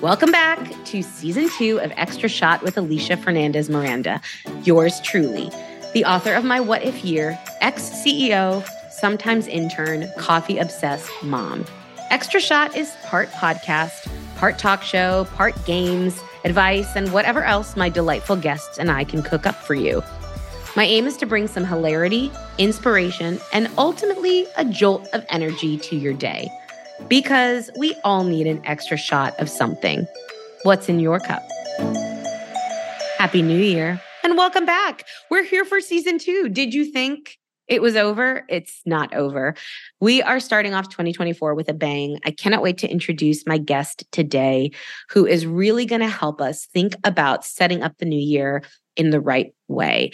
Welcome back to season two of Extra Shot with Alisha Fernandez Miranda, yours truly, the author of My What If Year, ex CEO, sometimes intern, coffee obsessed mom. Extra Shot is part podcast, part talk show, part games, advice, and whatever else my delightful guests and I can cook up for you. My aim is to bring some hilarity, inspiration, and ultimately a jolt of energy to your day. Because we all need an extra shot of something. What's in your cup? Happy New Year and welcome back. We're here for season two. Did you think it was over? It's not over. We are starting off 2024 with a bang. I cannot wait to introduce my guest today, who is really going to help us think about setting up the new year in the right way.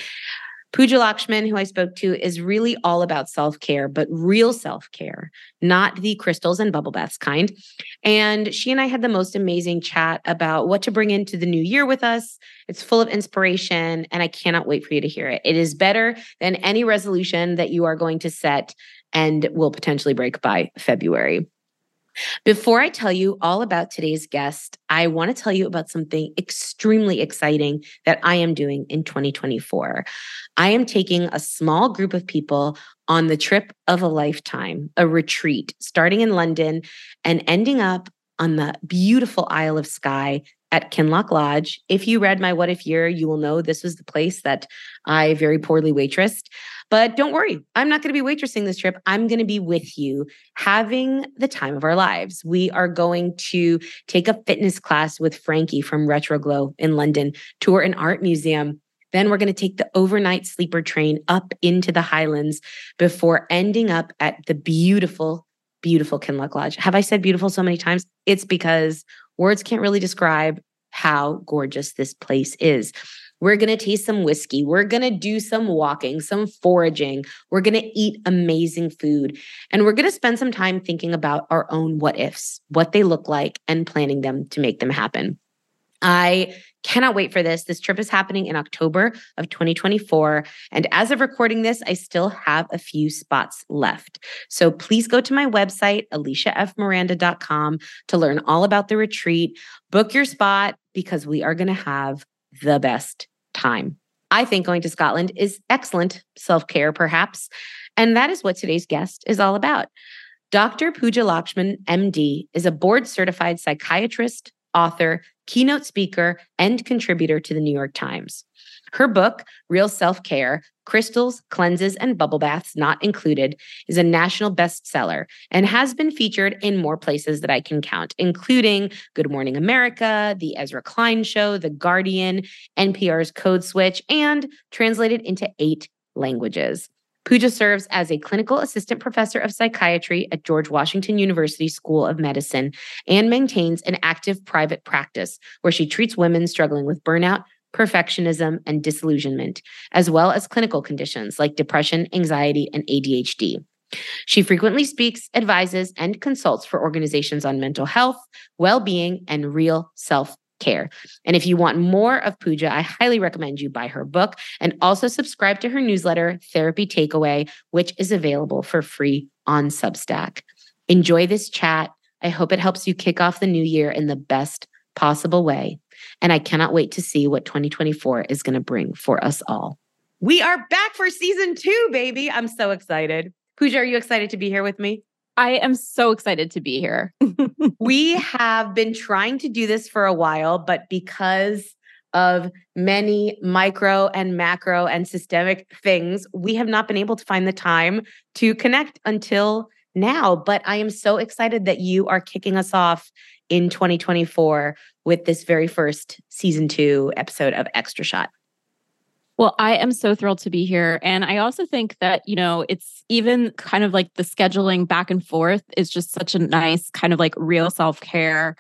Pooja Lakshmin, who I spoke to, is really all about self care, but real self care, not the crystals and bubble baths kind. And she and I had the most amazing chat about what to bring into the new year with us. It's full of inspiration, and I cannot wait for you to hear it. It is better than any resolution that you are going to set and will potentially break by February. Before I tell you all about today's guest, I want to tell you about something extremely exciting that I am doing in 2024. I am taking a small group of people on the trip of a lifetime, a retreat starting in London and ending up on the beautiful Isle of Skye at Kinloch Lodge. If you read my What If Year, you will know this was the place that I very poorly waitressed. But don't worry, I'm not going to be waitressing this trip. I'm going to be with you having the time of our lives. We are going to take a fitness class with Frankie from Retroglow in London, tour an art museum. Then we're going to take the overnight sleeper train up into the Highlands before ending up at the beautiful, beautiful Kinloch Lodge. Have I said beautiful so many times? It's because words can't really describe how gorgeous this place is. We're going to taste some whiskey. We're going to do some walking, some foraging. We're going to eat amazing food. And we're going to spend some time thinking about our own what ifs, what they look like, and planning them to make them happen. I cannot wait for this. This trip is happening in October of 2024. And as of recording this, I still have a few spots left. So please go to my website, alishafmiranda.com, to learn all about the retreat. Book your spot because we are going to have the best time. I think going to Scotland is excellent self care, perhaps. And that is what today's guest is all about. Dr. Pooja Lakshmin, MD, is a board certified psychiatrist, author, keynote speaker, and contributor to the New York Times. Her book, Real Self Care Crystals, Cleanses, and Bubble Baths Not Included, is a national bestseller and has been featured in more places that I can count, including Good Morning America, The Ezra Klein Show, The Guardian, NPR's Code Switch, and translated into eight languages. Pooja serves as a clinical assistant professor of psychiatry at George Washington University School of Medicine and maintains an active private practice where she treats women struggling with burnout, perfectionism, and disillusionment, as well as clinical conditions like depression, anxiety, and ADHD. She frequently speaks, advises, and consults for organizations on mental health, well being, and real self care. And if you want more of Pooja, I highly recommend you buy her book and also subscribe to her newsletter, Therapy Takeaway, which is available for free on Substack. Enjoy this chat. I hope it helps you kick off the new year in the best possible way. And I cannot wait to see what 2024 is going to bring for us all. We are back for season two, baby. I'm so excited. Pooja, are you excited to be here with me? I am so excited to be here. we have been trying to do this for a while, but because of many micro and macro and systemic things, we have not been able to find the time to connect until now. But I am so excited that you are kicking us off in 2024 with this very first season two episode of Extra Shot. Well, I am so thrilled to be here. And I also think that, you know, it's even kind of like the scheduling back and forth is just such a nice kind of like real self care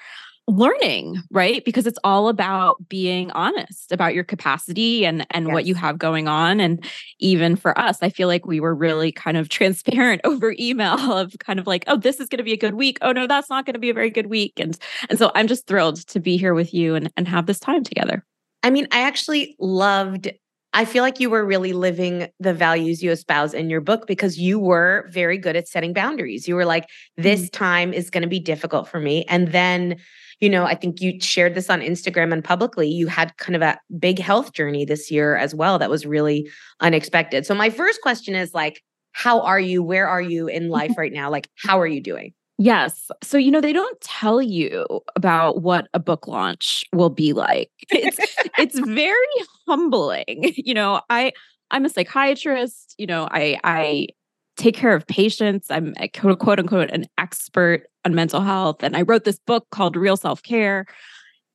learning right because it's all about being honest about your capacity and and yes. what you have going on and even for us i feel like we were really kind of transparent over email of kind of like oh this is going to be a good week oh no that's not going to be a very good week and and so i'm just thrilled to be here with you and and have this time together i mean i actually loved I feel like you were really living the values you espouse in your book because you were very good at setting boundaries. You were like, this mm-hmm. time is going to be difficult for me. And then, you know, I think you shared this on Instagram and publicly. You had kind of a big health journey this year as well that was really unexpected. So, my first question is like, how are you? Where are you in life right now? Like, how are you doing? Yes. So, you know, they don't tell you about what a book launch will be like. It's it's very humbling. You know, I I'm a psychiatrist, you know, I I take care of patients. I'm a quote, quote unquote an expert on mental health and I wrote this book called Real Self-Care.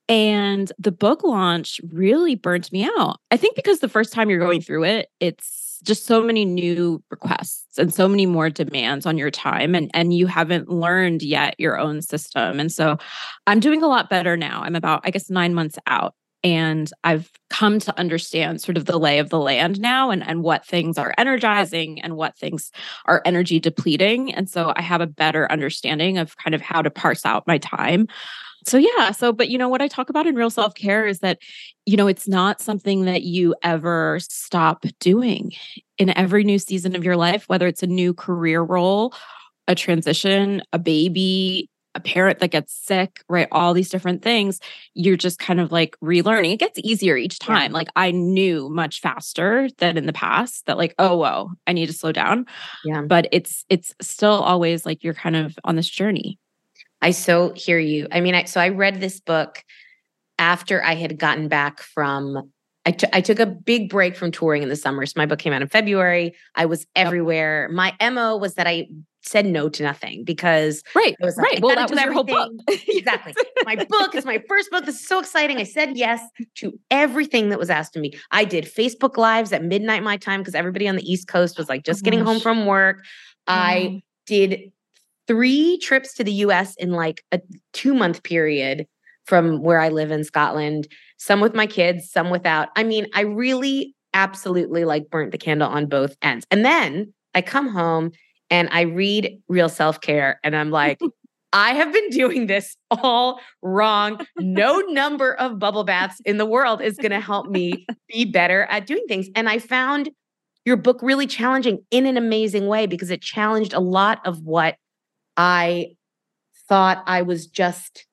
And the book launch really burnt me out. I think because the first time you're going through it, it's just so many new requests and so many more demands on your time and and you haven't learned yet your own system and so i'm doing a lot better now. I'm about i guess 9 months out and i've come to understand sort of the lay of the land now and and what things are energizing and what things are energy depleting and so i have a better understanding of kind of how to parse out my time so yeah so but you know what i talk about in real self-care is that you know it's not something that you ever stop doing. In every new season of your life whether it's a new career role a transition a baby a parent that gets sick right all these different things you're just kind of like relearning. It gets easier each time. Yeah. like i knew much faster than in the past that like oh whoa i need to slow down. Yeah. But it's it's still always like you're kind of on this journey I so hear you. I mean, I, so I read this book after I had gotten back from. I, t- I took a big break from touring in the summer. So my book came out in February. I was everywhere. Yep. My MO was that I said no to nothing because right, was like, right. Well, that was your whole book. exactly. My book is my first book. This is so exciting. I said yes to everything that was asked of me. I did Facebook lives at midnight my time because everybody on the East Coast was like just oh, getting gosh. home from work. I did three trips to the US in like a two month period from where I live in Scotland, some with my kids, some without. I mean, I really absolutely like burnt the candle on both ends. And then I come home and I read Real Self Care and I'm like, I have been doing this all wrong. No number of bubble baths in the world is going to help me be better at doing things. And I found your book really challenging in an amazing way because it challenged a lot of what I thought I was just,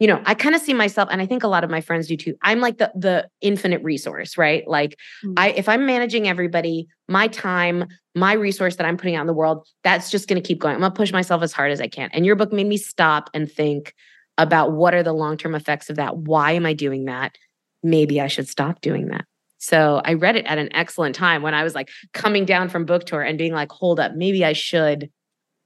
you know, I kind of see myself, and I think a lot of my friends do too. I'm like the the infinite resource, right? Like mm-hmm. I if I'm managing everybody, my time, my resource that I'm putting out in the world, that's just gonna keep going. I'm gonna push myself as hard as I can. And your book made me stop and think about what are the long-term effects of that? Why am I doing that? Maybe I should stop doing that. So I read it at an excellent time when I was like coming down from book tour and being like, hold up, maybe I should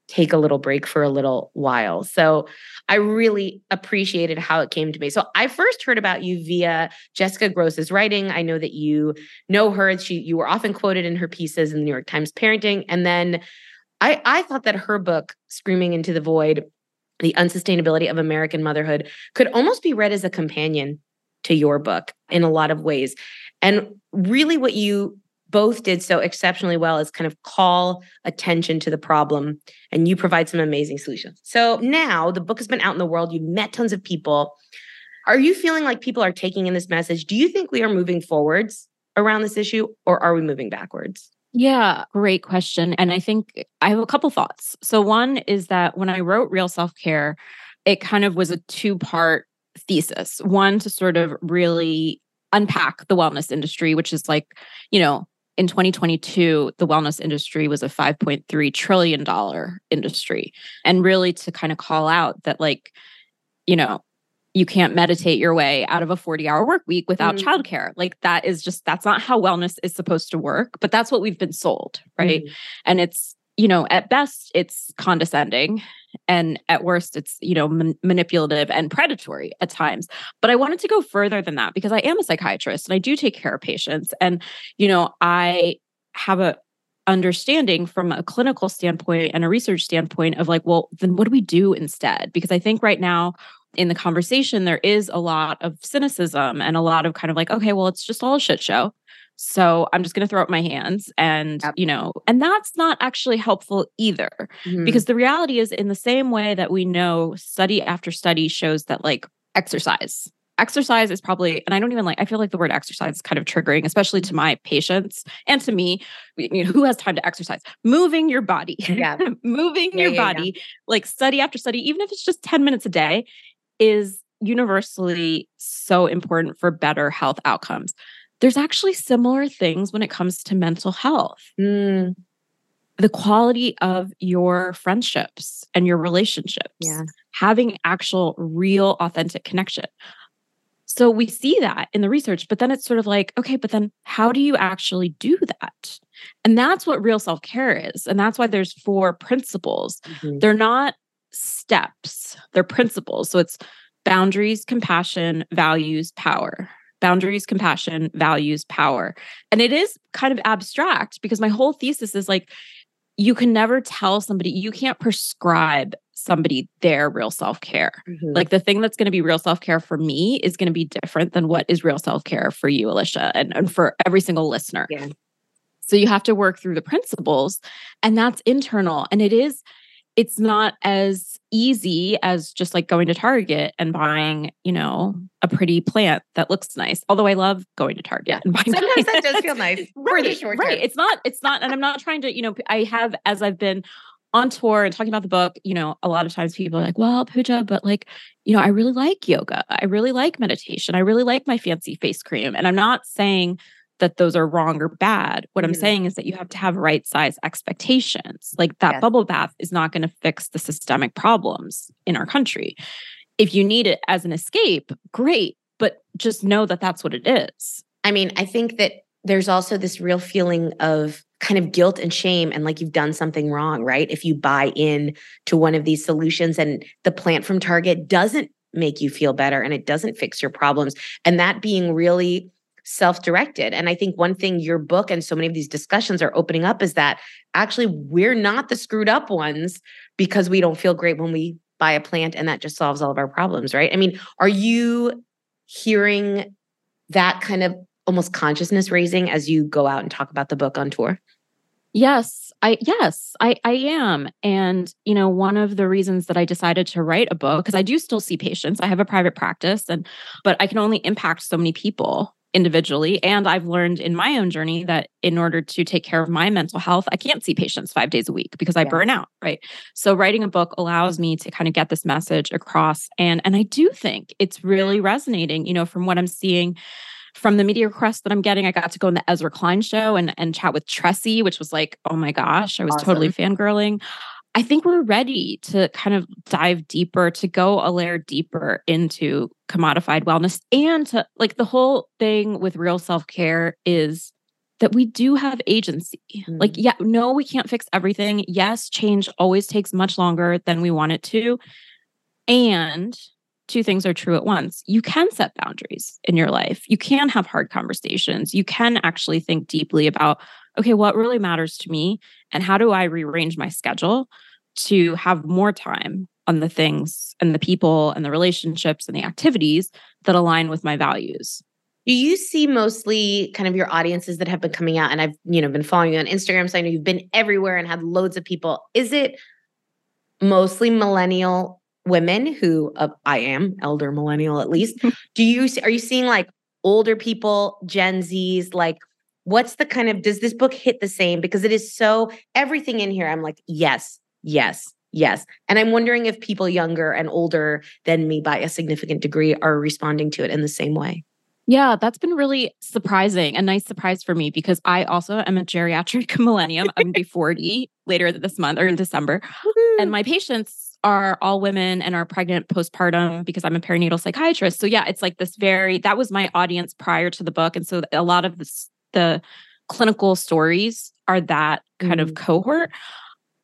take a little break for a little while. So I really appreciated how it came to me. So I first heard about you via Jessica Grose's writing. I know that you know her. She you were often quoted in her pieces in the New York Times Parenting. And then I, I thought that her book, Screaming into the Void, The Unsustainability of American Motherhood, could almost be read as a companion to your book in a lot of ways. And really what you both did so exceptionally well is kind of call attention to the problem and you provide some amazing solutions. So now the book has been out in the world, you've met tons of people. Are you feeling like people are taking in this message? Do you think we are moving forwards around this issue or are we moving backwards? Yeah, great question. And I think I have a couple thoughts. So, one is that when I wrote Real Self Care, it kind of was a two part thesis. One, to sort of really unpack the wellness industry, which is like, you know, in 2022, the wellness industry was a $5.3 trillion industry. And really to kind of call out that, like, you know, you can't meditate your way out of a 40 hour work week without mm. childcare. Like, that is just, that's not how wellness is supposed to work, but that's what we've been sold. Right. Mm. And it's, you know, at best, it's condescending and at worst it's you know man- manipulative and predatory at times. But i wanted to go further than that because i am a psychiatrist and i do take care of patients. And you know i have a understanding from a clinical standpoint and a research standpoint of like well then what do we do instead? Because i think right now in the conversation there is a lot of cynicism and a lot of kind of like okay well it's just all a shit show so I'm just going to throw up my hands and, yep. you know, and that's not actually helpful either. Mm-hmm. Because the reality is, in the same way that we know study after study shows that like exercise exercise is probably, and I don't even like, I feel like the word exercise is kind of triggering, especially to my patients and to me. You know, who has time to exercise? Moving your body. Yeah. Moving Yeah, your yeah, yeah. body, like study after study, even if it's just 10 minutes a day, is universally so important for better health outcomes. There's actually similar things when it comes to mental health Mm, the quality of your friendships and your relationships, yeah. having actual, real, authentic connection. So we see that in the research, but then it's sort of like, okay, but then how do you actually do that? And that's what real self care is. And that's why there's four principles. Mhm. They're not steps, they're principles. So it's boundaries, compassion, values, power. Boundaries, compassion, values, power. And it is kind of abstract because my whole thesis is like, you can never tell somebody, you can't prescribe somebody their real self care. Mhm. Like the thing that's going to be real self care for me is going to be different than what is real self care for you, Alisha, and, and for every single listener. Yeah. So you have to work through the principles, and that's internal. And it is, it's not as easy as just like going to Target and buying, you know, a pretty plant that looks nice. Although I love going to Target Yeah. and buying Sometimes that does feel nice for the right, short right. term. It's not, it's not, and I'm not trying to, you know, I have as I've been on tour and talking about the book, you know, a lot of times people are like, well, Pooja, but like, you know, I really like yoga. I really like meditation. I really like my fancy face cream. And I'm not saying that those are wrong or bad. What I'm Mhm. saying is that you have to have right size expectations. Like that Yes. bubble bath is not going to fix the systemic problems in our country. If you need it as an escape, great, but just know that that's what it is. I mean, I think that there's also this real feeling of kind of guilt and shame and like you've done something wrong, right? If you buy in to one of these solutions and the plant from Target doesn't make you feel better and it doesn't fix your problems and that being really self-directed. And I think one thing your book and so many of these discussions are opening up is that actually we're not the screwed up ones because we don't feel great when we buy a plant and that just solves all of our problems, right? I mean, are you hearing that kind of almost consciousness raising as you go out and talk about the book on tour? Yes, I yes, I I am. And you know, one of the reasons that I decided to write a book because I do still see patients. I have a private practice and but I can only impact so many people individually and I've learned in my own journey that in order to take care of my mental health, I can't see patients 5 days a week because I Yeah. burn out, right? So writing a book allows me to kind of get this message across and and I do think it's really resonating, you know, from what I'm seeing from the media requests that I'm getting, I got to go on the Ezra Klein show and, and chat with Tressie, which was like, oh my gosh, I was totally fangirling. I think we're ready to kind of dive deeper, to go a layer deeper into commodified wellness and to like the whole thing with real self care is that we do have agency. Mm. Like, yeah, no, we can't fix everything. Yes, change always takes much longer than we want it to. And two things are true at once. You can set boundaries in your life. You can have hard conversations. You can actually think deeply about, okay, what really matters to me? And how do I rearrange my schedule to have more time on the things and the people and the relationships and the activities that align with my values? Do you see mostly kind of your audiences that have been coming out? And I've, you know, been following you on Instagram. So I know you've been everywhere and had loads of people. Is it mostly millennial women who uh, I am, elder millennial at least? Do you see, are you seeing like older people, Gen Zs, like what's the kind of does this book hit the same? Because it is so everything in here, I'm like, yes, yes, yes. And I'm wondering if people younger and older than me by a significant degree are responding to it in the same way. Yeah, that's been really surprising, a nice surprise for me because I also am a geriatric millennium. I'm gonna be 40 later this month or in December. And my patients are all women and are pregnant postpartum because I'm a perinatal psychiatrist. So yeah, it's like this very that was my audience prior to the book. And so a lot of this, the clinical stories are that kind of mm. cohort.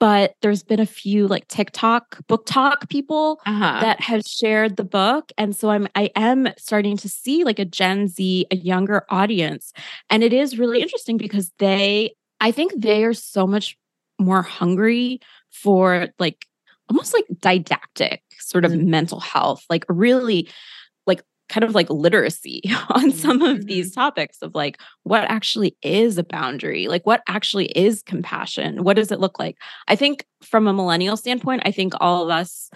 But there's been a few like TikTok book talk people uh-huh. that have shared the book and so i'm i am starting to see like a gen z a younger audience and it is really interesting because they i think they are so much more hungry for like almost like didactic sort of Mhm. mental health like really kind of like literacy on some of these mm-hmm. topics of like what actually is a boundary like what actually is compassion? What does it look like? I think from a millennial standpoint i think all of us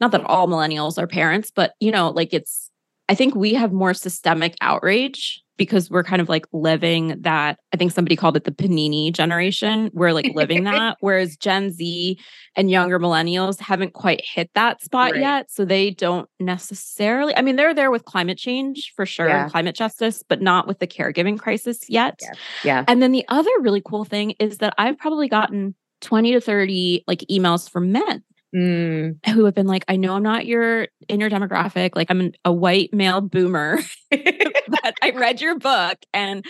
not that all millennials are parents but you know like it's I think we have more systemic outrage because we're kind of like living that. I think somebody called it the panini generation. We're like living that. Whereas Gen Z and younger millennials haven't quite hit that spot right. yet. So they don't necessarily, I mean, they're there with climate change for sure, yeah. climate justice, but not with the caregiving crisis yet. Yeah. yeah. And then the other really cool thing is that I've probably gotten 20 to 30 like emails from men mm. who have been like, I know I'm not your in your demographic. Like I'm an, a white male boomer, but I read your book and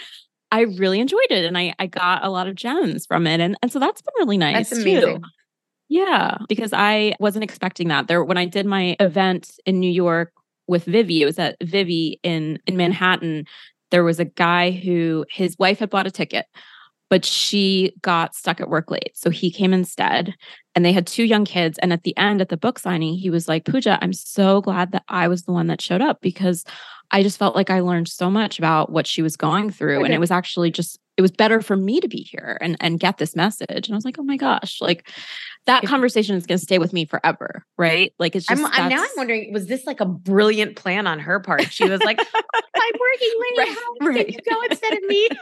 I really enjoyed it. And I, I got a lot of gems from it. And, and so that's been really nice. Too. Yeah, because I wasn't expecting that. There when I did my event in New York with Vivi, it was at Vivi in in Manhattan. There was a guy who his wife had bought a ticket but she got stuck at work late. So he came instead and they had two young kids. And at the end, at the book signing, he was like, Pooja, I'm so glad that I was the one that showed up because I just felt like I learned so much about what she was going through. Okay. And it was actually just, it was better for me to be here and, and get this message. And I was like, oh my gosh, like that conversation is going to stay with me forever. Right. Like it's just, I'm, I'm, now I'm wondering, was this like a brilliant plan on her part? She was like, oh, I'm working late. Right, How right. can you go instead of me?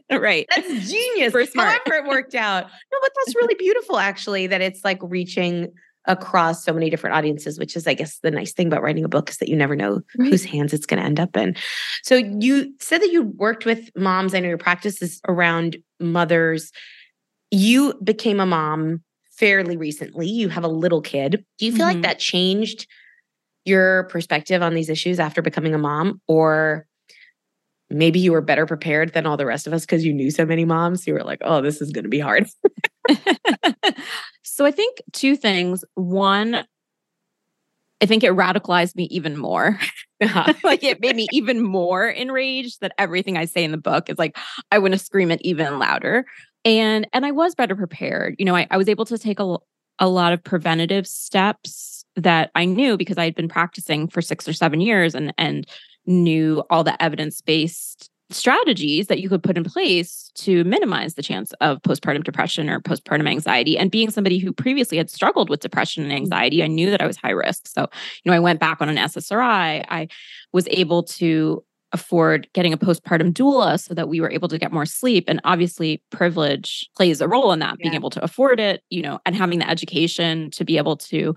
right. That's genius. For smart. However, it worked out. No, but that's really beautiful, actually, that it's like reaching across so many different audiences, which is, I guess, the nice thing about writing a book is that you never know right. whose hands it's going to end up in. So you said that you worked with moms. I know your practice is around mothers. You became a mom fairly recently. You have a little kid. Do you feel mm-hmm. like that changed your perspective on these issues after becoming a mom? Or maybe you were better prepared than all the rest of us because you knew so many moms. You were like, oh, this is going to be hard. so I think two things. One, I think it radicalized me even more. Uh-huh. like it made me even more enraged that everything I say in the book is like I want to scream it even louder. And and I was better prepared. You know, I, I was able to take a, a lot of preventative steps that I knew because I had been practicing for six or seven years and and knew all the evidence based strategies that you could put in place to minimize the chance of postpartum depression or postpartum anxiety. And being somebody who previously had struggled with depression and anxiety, I knew that I was high risk. So, you know, I went back on an SSRI. I was able to afford getting a postpartum doula so that we were able to get more sleep and obviously privilege plays a role in that yeah. being able to afford it you know and having the education to be able to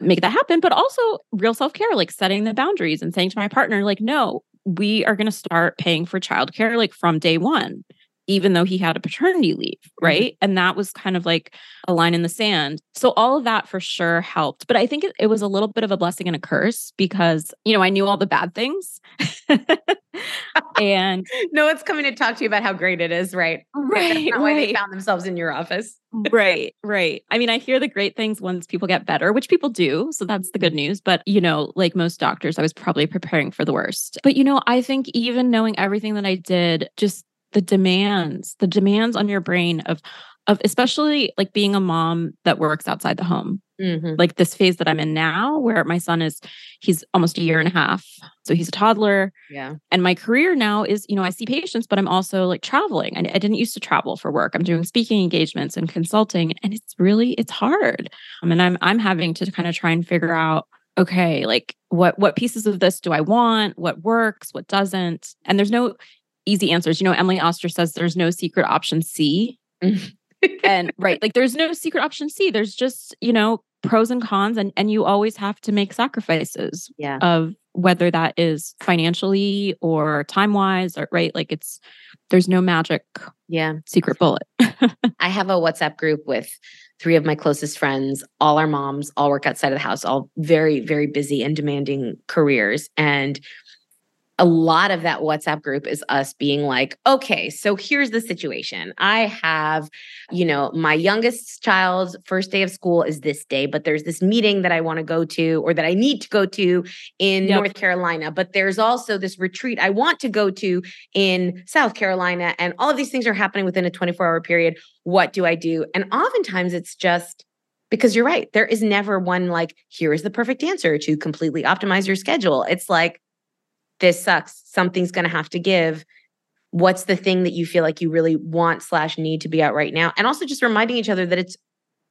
make that happen but also real self-care like setting the boundaries and saying to my partner like no we are going to start paying for childcare like from day 1 even though he had a paternity leave, mm-hmm. right? Mm-hmm. And that was kind of like a line in the sand. So all of that for sure helped. But I think it, it was a little bit of a blessing and a curse because, you know, I knew all the bad things. and no one's coming to talk to you about how great it is, right? Right. That's right. they found themselves in your office. right, right. I mean, I hear the great things once people get better, which people do. So that's the good mm-hmm. news. But, you know, like most doctors, I was probably preparing for the worst. But, you know, I think even knowing everything that I did, just the demands, the demands on your brain of of especially like being a mom that works outside the home. Mm-hmm. Like this phase that I'm in now, where my son is, he's almost a year and a half. So he's a toddler. Yeah. And my career now is, you know, I see patients, but I'm also like traveling. I, I didn't used to travel for work. I'm doing speaking engagements and consulting. And it's really, it's hard. I mean, I'm I'm having to kind of try and figure out okay like what what pieces of this do i want what works what doesn't and there's no easy answers. You know, Emily Oster says there's no secret option C. Mm-hmm. and right, like there's no secret option C. There's just, you know, pros and cons and and you always have to make sacrifices yeah. of whether that is financially or time-wise or right like it's there's no magic yeah secret bullet i have a whatsapp group with three of my closest friends all our moms all work outside of the house all very very busy and demanding careers and a lot of that WhatsApp group is us being like, okay, so here's the situation. I have, you know, my youngest child's first day of school is this day, but there's this meeting that I want to go to or that I need to go to in yep. North Carolina. But there's also this retreat I want to go to in South Carolina. And all of these things are happening within a 24 hour period. What do I do? And oftentimes it's just, because you're right. There is never one like, here is the perfect answer to completely optimize your schedule. It's like, this sucks. Something's going to have to give. What's the thing that you feel like you really want slash need to be out right now? And also just reminding each other that it's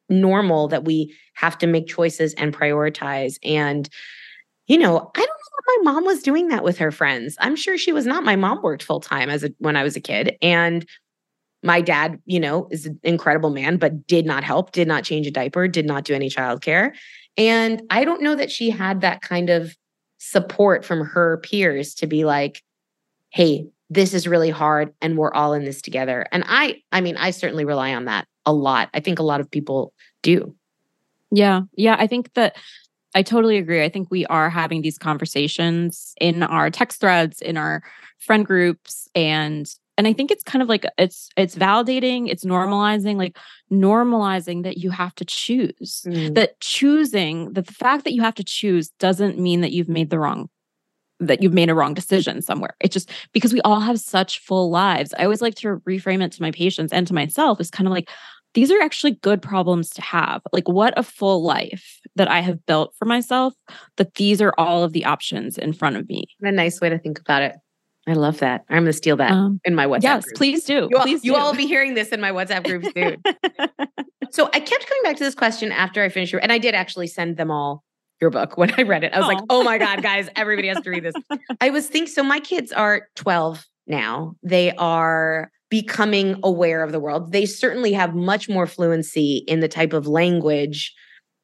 normal that we have to make choices and prioritize. And you know, I don't know my mom was doing that with her friends. I'm sure she was not. My mom worked full time as a, when I was a kid. And my dad, you know, is an incredible man, but did not help, did not change a diaper, did not do any childcare. And I don't know that she had that kind of support from her peers to be like, hey, this is really hard and we're all in this together. And I, I mean, I certainly rely on that a lot. I think a lot of people do. Yeah. Yeah. I think that I totally agree. I think we are having these conversations in our text threads, in our friend groups, and and I think it's kind of like it's it's validating, it's normalizing, like normalizing that you have to choose. Mm. That choosing, that the fact that you have to choose doesn't mean that you've made the wrong that you've made a wrong decision somewhere. It's just because we all have such full lives. I always like to reframe it to my patients and to myself is kind of like, these are actually good problems to have. Like, what a full life that I have built for myself, that these are all of the options in front of me. a nice way to think about it. I love that. I'm going to steal that um, in my WhatsApp. Yes, groups. please do. You, please all, you all will be hearing this in my WhatsApp group soon. so I kept coming back to this question after I finished, your, and I did actually send them all your book when I read it. I was oh. like, oh my God, guys, everybody has to read this. I was thinking, so my kids are 12 now. They are becoming aware of the world. They certainly have much more fluency in the type of language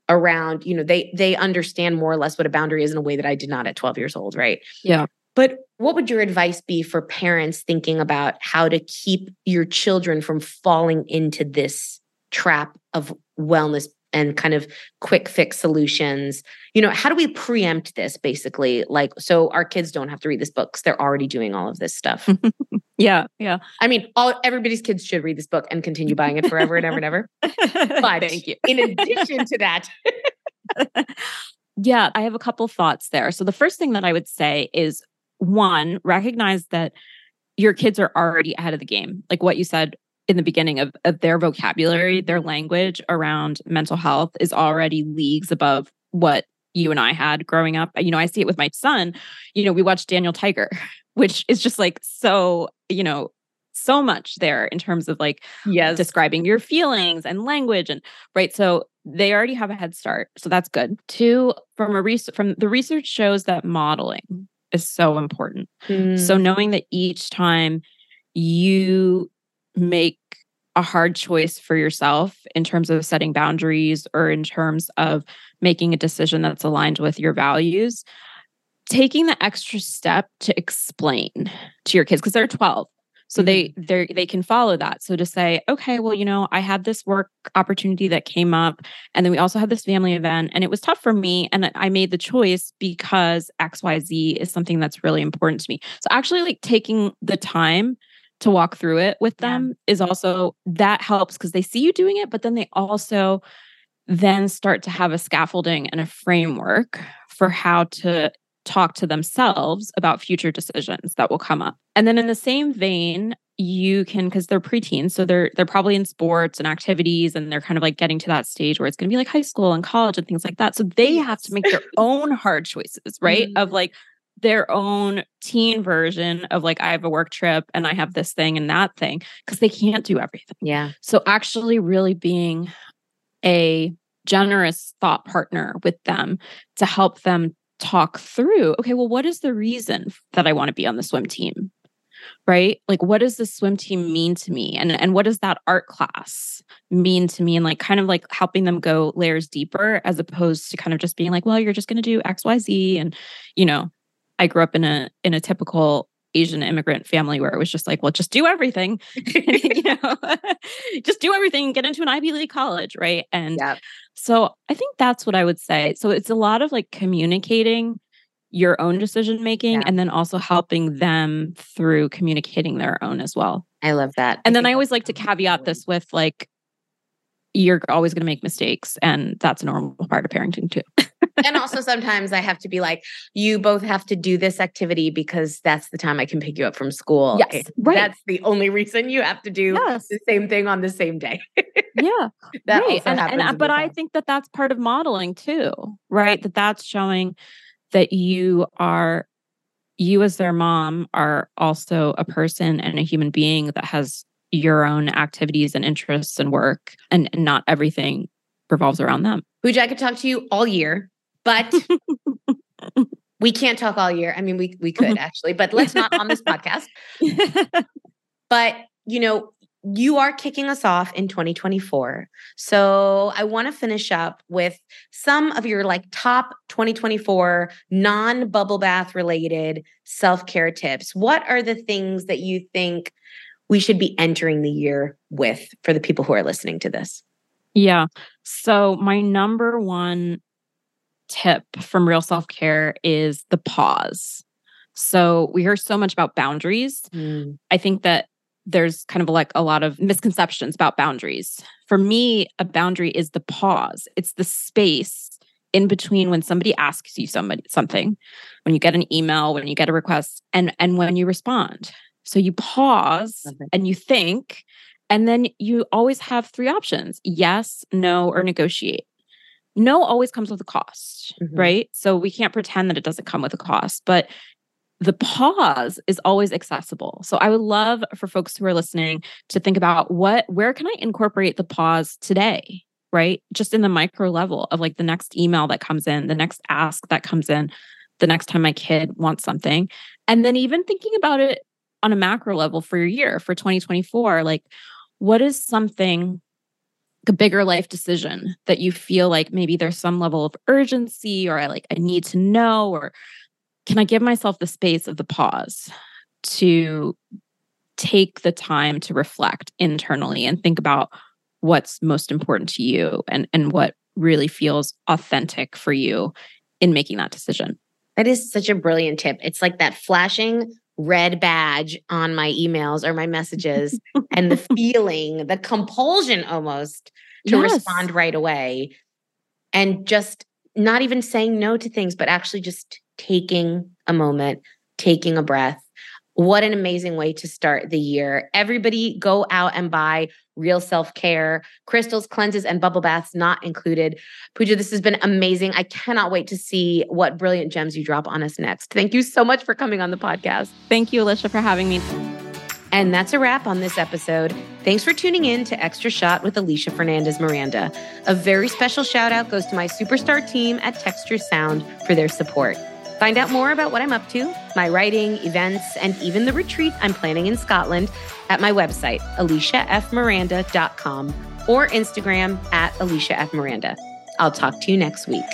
around, you know, they they understand more or less what a boundary is in a way that I did not at 12 years old, right? Yeah. But what would your advice be for parents thinking about how to keep your children from falling into this trap of wellness and kind of quick fix solutions. You know, how do we preempt this basically? Like, so our kids don't have to read this book because they're already doing all of this stuff. yeah. Yeah. I mean, all everybody's kids should read this book and continue buying it forever and ever and ever. But thank you. in addition to that, yeah, I have a couple thoughts there. So the first thing that I would say is one, recognize that your kids are already ahead of the game. Like what you said, in the beginning of, of their vocabulary, their language around mental health is already leagues above what you and I had growing up. You know, I see it with my son. You know, we watched Daniel Tiger, which is just like so, you know, so much there in terms of like yes. describing your feelings and language and right. So they already have a head start. So that's good. Two, from a research from the research shows that modeling is so important. Mm. So knowing that each time you make a hard choice for yourself in terms of setting boundaries or in terms of making a decision that's aligned with your values taking the extra step to explain to your kids because they're 12 so mm-hmm. they they they can follow that so to say okay well you know i had this work opportunity that came up and then we also had this family event and it was tough for me and i made the choice because xyz is something that's really important to me so actually like taking the time to walk through it with them yeah. is also that helps because they see you doing it, but then they also then start to have a scaffolding and a framework for how to talk to themselves about future decisions that will come up. And then in the same vein, you can because they're preteens, so they're they're probably in sports and activities, and they're kind of like getting to that stage where it's going to be like high school and college and things like that. So they have to make their own hard choices, right? Mm-hmm. Of like, their own teen version of like I have a work trip and I have this thing and that thing because they can't do everything. Yeah. So actually really being a generous thought partner with them to help them talk through okay well what is the reason that I want to be on the swim team? Right? Like what does the swim team mean to me and and what does that art class mean to me and like kind of like helping them go layers deeper as opposed to kind of just being like well you're just going to do xyz and you know I grew up in a in a typical Asian immigrant family where it was just like, well, just do everything, you know, just do everything, get into an Ivy League college, right? And yep. so I think that's what I would say. So it's a lot of like communicating your own decision making yeah. and then also helping them through communicating their own as well. I love that. And I then I always like to caveat this with like, you're always going to make mistakes, and that's a normal part of parenting too and also sometimes I have to be like, you both have to do this activity because that's the time I can pick you up from school. Yes, right. That's the only reason you have to do yes. the same thing on the same day. yeah, that right. and, and but I think that that's part of modeling too, right? That that's showing that you are you as their mom are also a person and a human being that has your own activities and interests and work and, and not everything revolves around them. Pooja, I could talk to you all year but We can't talk all year. I mean, we we could actually, but let's not on this podcast. But, you know, you are kicking us off in 2024. So I want to finish up with some of your like top 2024 non bubble bath related self care tips. What are the things that you think we should be entering the year with for the people who are listening to this? Yeah. So my number one tip from real self care is the pause. So we hear so much about boundaries. Mm. I think that there's kind of like a lot of misconceptions about boundaries. For me, a boundary is the pause. It's the space in between when somebody asks you somebody something, when you get an email, when you get a request, and and when you respond. So you pause and you think, and then you always have three options: yes, no, or negotiate. No always comes with a cost, mm-hmm. right? So we can't pretend that it doesn't come with a cost, but the pause is always accessible. So I would love for folks who are listening to think about what where can I incorporate the pause today? Right? Just in the micro level of like the next email that comes in, the next ask that comes in, the next time my kid wants something. And then even thinking about it on a macro level for your year for 2024, like what is something a bigger life decision that you feel like maybe there's some level of urgency or I like I need to know or can I give myself the space of the pause to take the time to reflect internally and think about what's most important to you and, and what really feels authentic for you in making that decision? That is such a brilliant tip. It's like that flashing red badge on my emails or my messages and the feeling, the compulsion almost to yes. respond right away and just not even saying no to things, but actually just taking a moment, taking a breath. What an amazing way to start the year. Everybody go out and buy real self care, crystals, cleanses, and bubble baths not included. Pooja, this has been amazing. I cannot wait to see what brilliant gems you drop on us next. Thank you so much for coming on the podcast. Thank you, Alisha, for having me. And that's a wrap on this episode. Thanks for tuning in to Extra Shot with Alisha Fernandez Miranda. A very special shout out goes to my superstar team at Texture Sound for their support. Find out more about what I'm up to, my writing, events, and even the retreat I'm planning in Scotland at my website, alishafmiranda.com or Instagram at alishafmiranda. I'll talk to you next week.